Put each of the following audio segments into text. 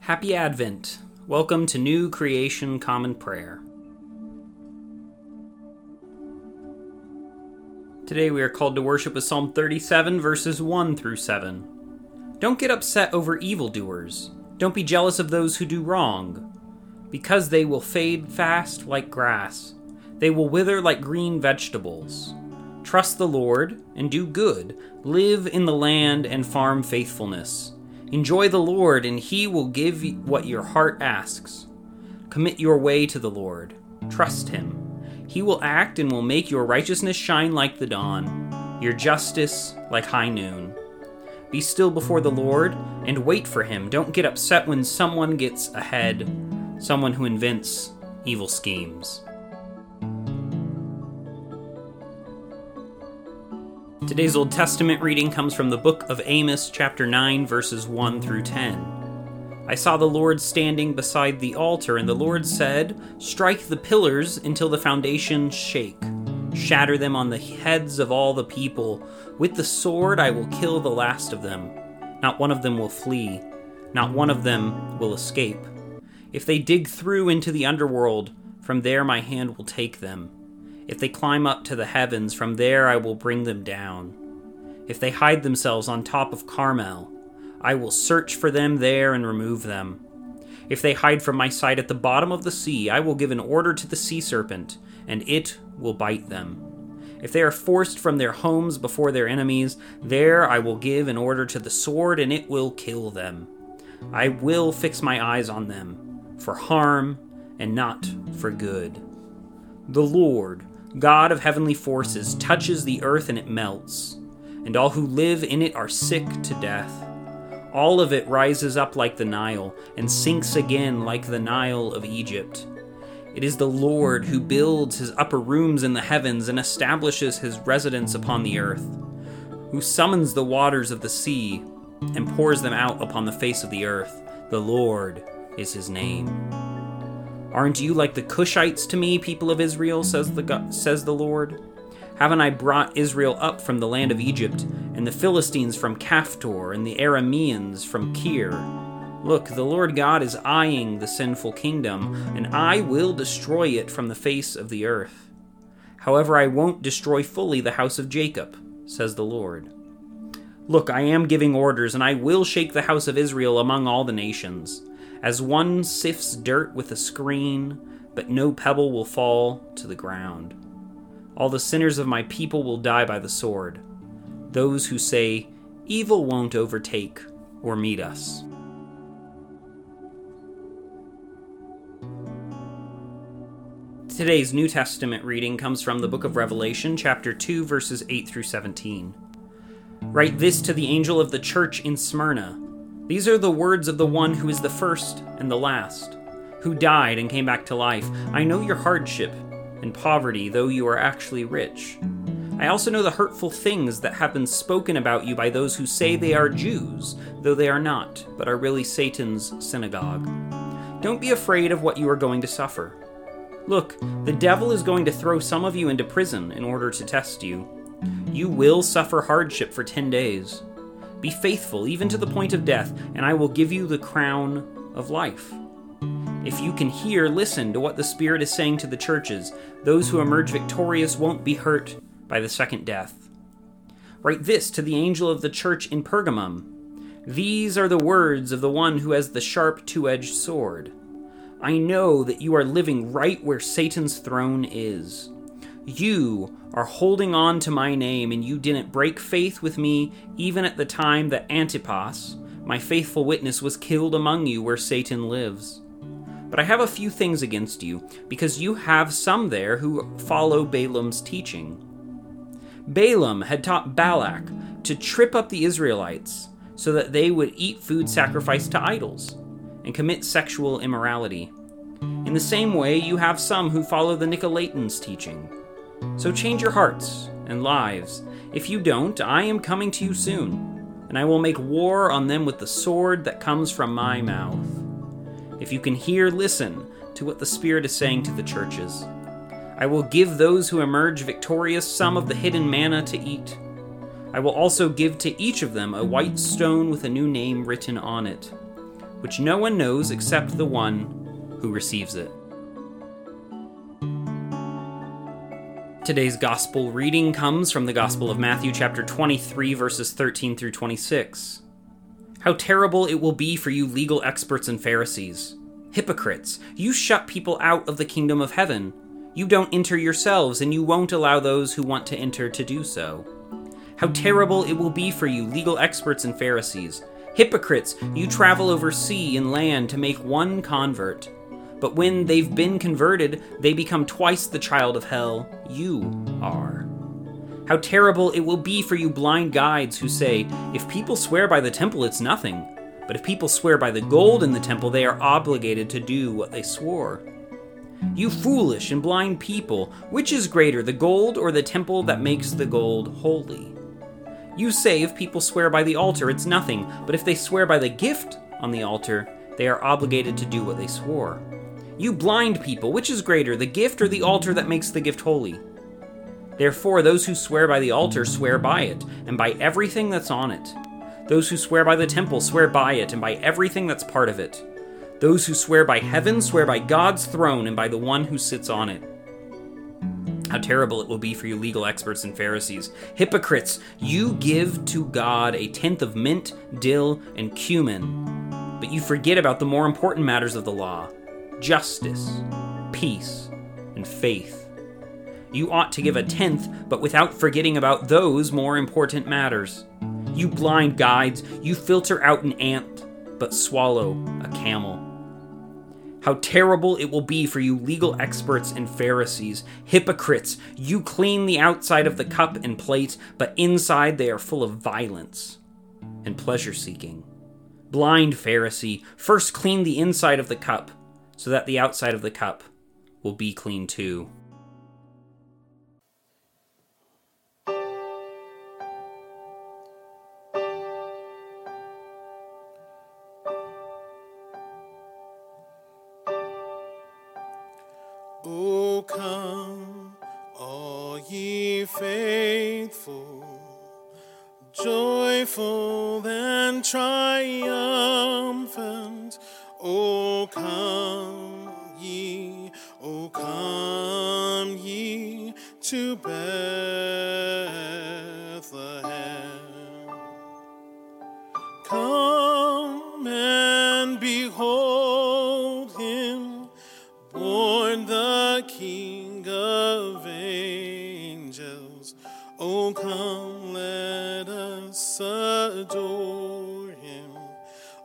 Happy Advent. Welcome to New Creation Common Prayer. Today we are called to worship with Psalm 37, verses 1 through 7. Don't get upset over evildoers. Don't be jealous of those who do wrong, because they will fade fast like grass. They will wither like green vegetables. Trust the Lord and do good. Live in the land and farm faithfulness. Enjoy the Lord, and He will give what your heart asks. Commit your way to the Lord. Trust Him. He will act and will make your righteousness shine like the dawn, your justice like high noon. Be still before the Lord and wait for Him. Don't get upset when someone gets ahead, someone who invents evil schemes. Today's Old Testament reading comes from the book of Amos, chapter 9, verses 1 through 10. I saw the Lord standing beside the altar, and the Lord said, Strike the pillars until the foundations shake. Shatter them on the heads of all the people. With the sword I will kill the last of them. Not one of them will flee, not one of them will escape. If they dig through into the underworld, from there my hand will take them. If they climb up to the heavens, from there I will bring them down. If they hide themselves on top of Carmel, I will search for them there and remove them. If they hide from my sight at the bottom of the sea, I will give an order to the sea serpent, and it will bite them. If they are forced from their homes before their enemies, there I will give an order to the sword, and it will kill them. I will fix my eyes on them, for harm and not for good. The Lord, God of heavenly forces, touches the earth and it melts, and all who live in it are sick to death. All of it rises up like the Nile, and sinks again like the Nile of Egypt. It is the Lord who builds his upper rooms in the heavens and establishes his residence upon the earth, who summons the waters of the sea and pours them out upon the face of the earth. The Lord is his name. Aren't you like the Cushites to me, people of Israel, says the, God, says the Lord? Haven't I brought Israel up from the land of Egypt, and the Philistines from Caphtor, and the Arameans from Kir? Look, the Lord God is eyeing the sinful kingdom, and I will destroy it from the face of the earth. However, I won't destroy fully the house of Jacob, says the Lord. Look, I am giving orders, and I will shake the house of Israel among all the nations. As one sifts dirt with a screen, but no pebble will fall to the ground. All the sinners of my people will die by the sword, those who say, Evil won't overtake or meet us. Today's New Testament reading comes from the book of Revelation, chapter 2, verses 8 through 17. Write this to the angel of the church in Smyrna. These are the words of the one who is the first and the last, who died and came back to life. I know your hardship and poverty, though you are actually rich. I also know the hurtful things that have been spoken about you by those who say they are Jews, though they are not, but are really Satan's synagogue. Don't be afraid of what you are going to suffer. Look, the devil is going to throw some of you into prison in order to test you. You will suffer hardship for ten days. Be faithful, even to the point of death, and I will give you the crown of life. If you can hear, listen to what the Spirit is saying to the churches. Those who emerge victorious won't be hurt by the second death. Write this to the angel of the church in Pergamum These are the words of the one who has the sharp two edged sword. I know that you are living right where Satan's throne is. You are holding on to my name, and you didn't break faith with me even at the time that Antipas, my faithful witness, was killed among you where Satan lives. But I have a few things against you, because you have some there who follow Balaam's teaching. Balaam had taught Balak to trip up the Israelites so that they would eat food sacrificed to idols and commit sexual immorality. In the same way, you have some who follow the Nicolaitans' teaching so change your hearts and lives. If you don't, I am coming to you soon, and I will make war on them with the sword that comes from my mouth. If you can hear, listen to what the Spirit is saying to the churches. I will give those who emerge victorious some of the hidden manna to eat. I will also give to each of them a white stone with a new name written on it. which no one knows except the one who receives it. Today's gospel reading comes from the Gospel of Matthew, chapter 23, verses 13 through 26. How terrible it will be for you, legal experts and Pharisees! Hypocrites! You shut people out of the kingdom of heaven. You don't enter yourselves, and you won't allow those who want to enter to do so. How terrible it will be for you, legal experts and Pharisees! Hypocrites! You travel over sea and land to make one convert. But when they've been converted, they become twice the child of hell you are. How terrible it will be for you blind guides who say, If people swear by the temple, it's nothing. But if people swear by the gold in the temple, they are obligated to do what they swore. You foolish and blind people, which is greater, the gold or the temple that makes the gold holy? You say if people swear by the altar, it's nothing, but if they swear by the gift on the altar, they are obligated to do what they swore. You blind people, which is greater, the gift or the altar that makes the gift holy? Therefore, those who swear by the altar swear by it, and by everything that's on it. Those who swear by the temple swear by it, and by everything that's part of it. Those who swear by heaven swear by God's throne and by the one who sits on it. How terrible it will be for you, legal experts and Pharisees. Hypocrites, you give to God a tenth of mint, dill, and cumin, but you forget about the more important matters of the law justice, peace, and faith. You ought to give a tenth, but without forgetting about those more important matters. You blind guides, you filter out an ant, but swallow a camel. How terrible it will be for you, legal experts and Pharisees, hypocrites! You clean the outside of the cup and plate, but inside they are full of violence and pleasure seeking. Blind Pharisee, first clean the inside of the cup so that the outside of the cup will be clean too. O come, all ye faithful, joyful and triumphant. O come ye, O come ye to Bethlehem. Come and behold him, born the King of angels. Oh, come, let us adore.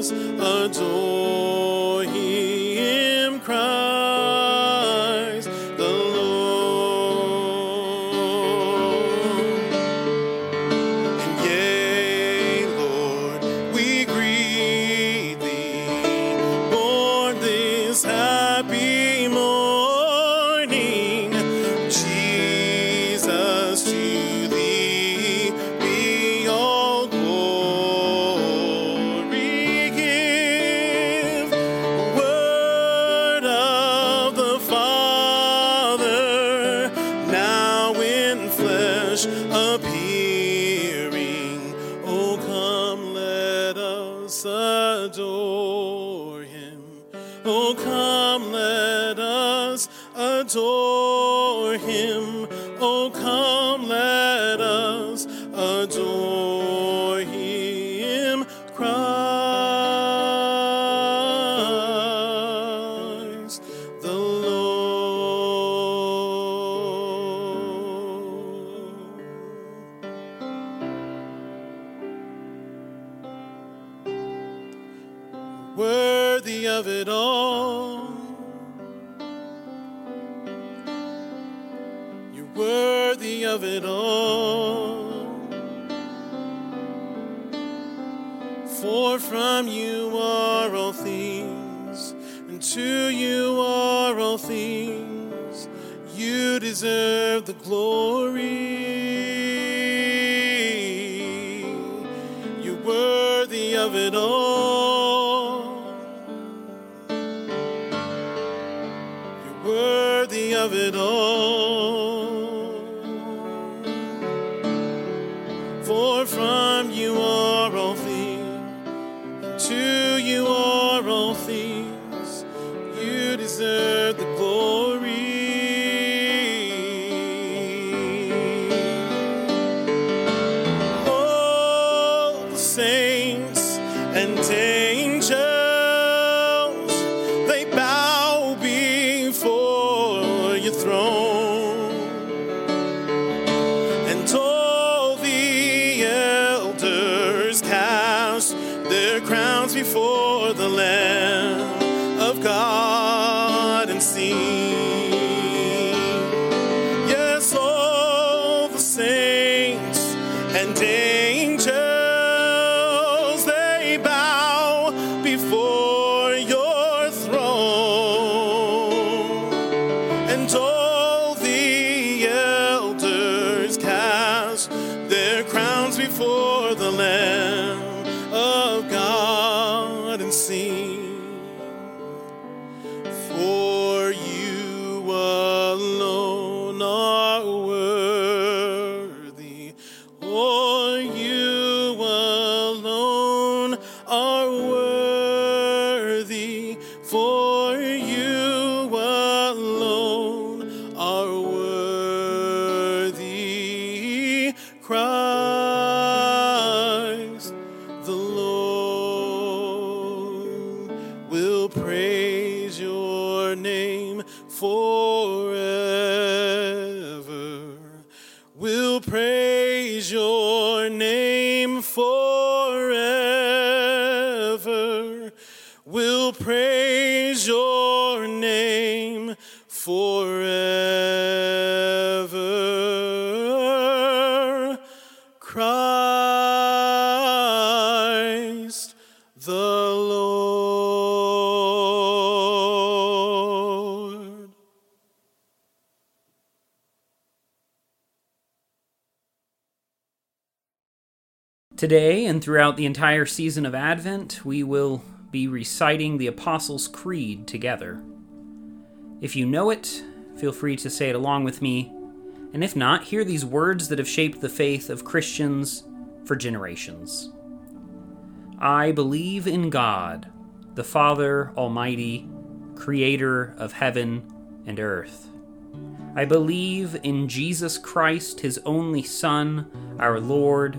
us adore just Worthy of it all. You're worthy of it all. For from you are all things, and to you are all things. You deserve the glory. You're worthy of it all. Of it all. And all the elders cast their crowns before the Lamb worthy. Today and throughout the entire season of Advent, we will be reciting the Apostles' Creed together. If you know it, feel free to say it along with me, and if not, hear these words that have shaped the faith of Christians for generations. I believe in God, the Father Almighty, creator of heaven and earth. I believe in Jesus Christ, his only Son, our Lord,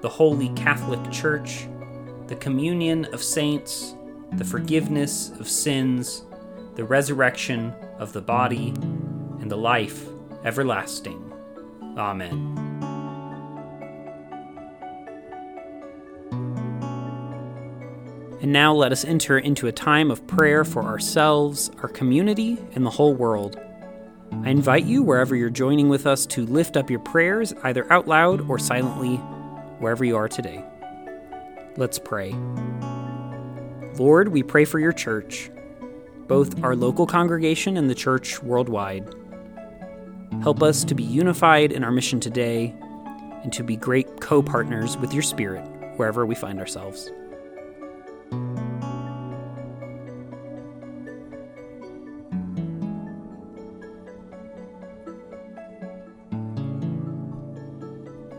the Holy Catholic Church, the communion of saints, the forgiveness of sins, the resurrection of the body, and the life everlasting. Amen. And now let us enter into a time of prayer for ourselves, our community, and the whole world. I invite you, wherever you're joining with us, to lift up your prayers, either out loud or silently, wherever you are today. Let's pray. Lord, we pray for your church, both our local congregation and the church worldwide. Help us to be unified in our mission today and to be great co partners with your Spirit wherever we find ourselves.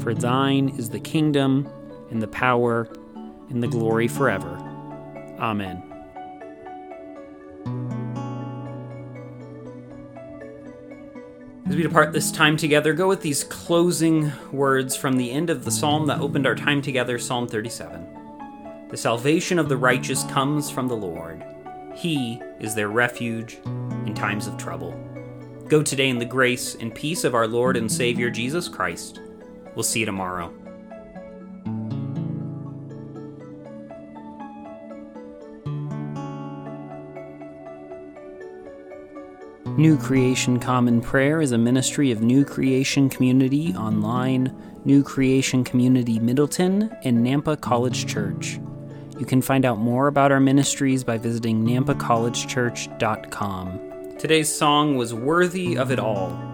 For thine is the kingdom, and the power, and the glory forever. Amen. As we depart this time together, go with these closing words from the end of the psalm that opened our time together, Psalm 37. The salvation of the righteous comes from the Lord. He is their refuge in times of trouble. Go today in the grace and peace of our Lord and Savior Jesus Christ. We'll see you tomorrow. New Creation Common Prayer is a ministry of New Creation Community Online, New Creation Community Middleton, and Nampa College Church. You can find out more about our ministries by visiting nampacollegechurch.com. Today's song was Worthy of It All,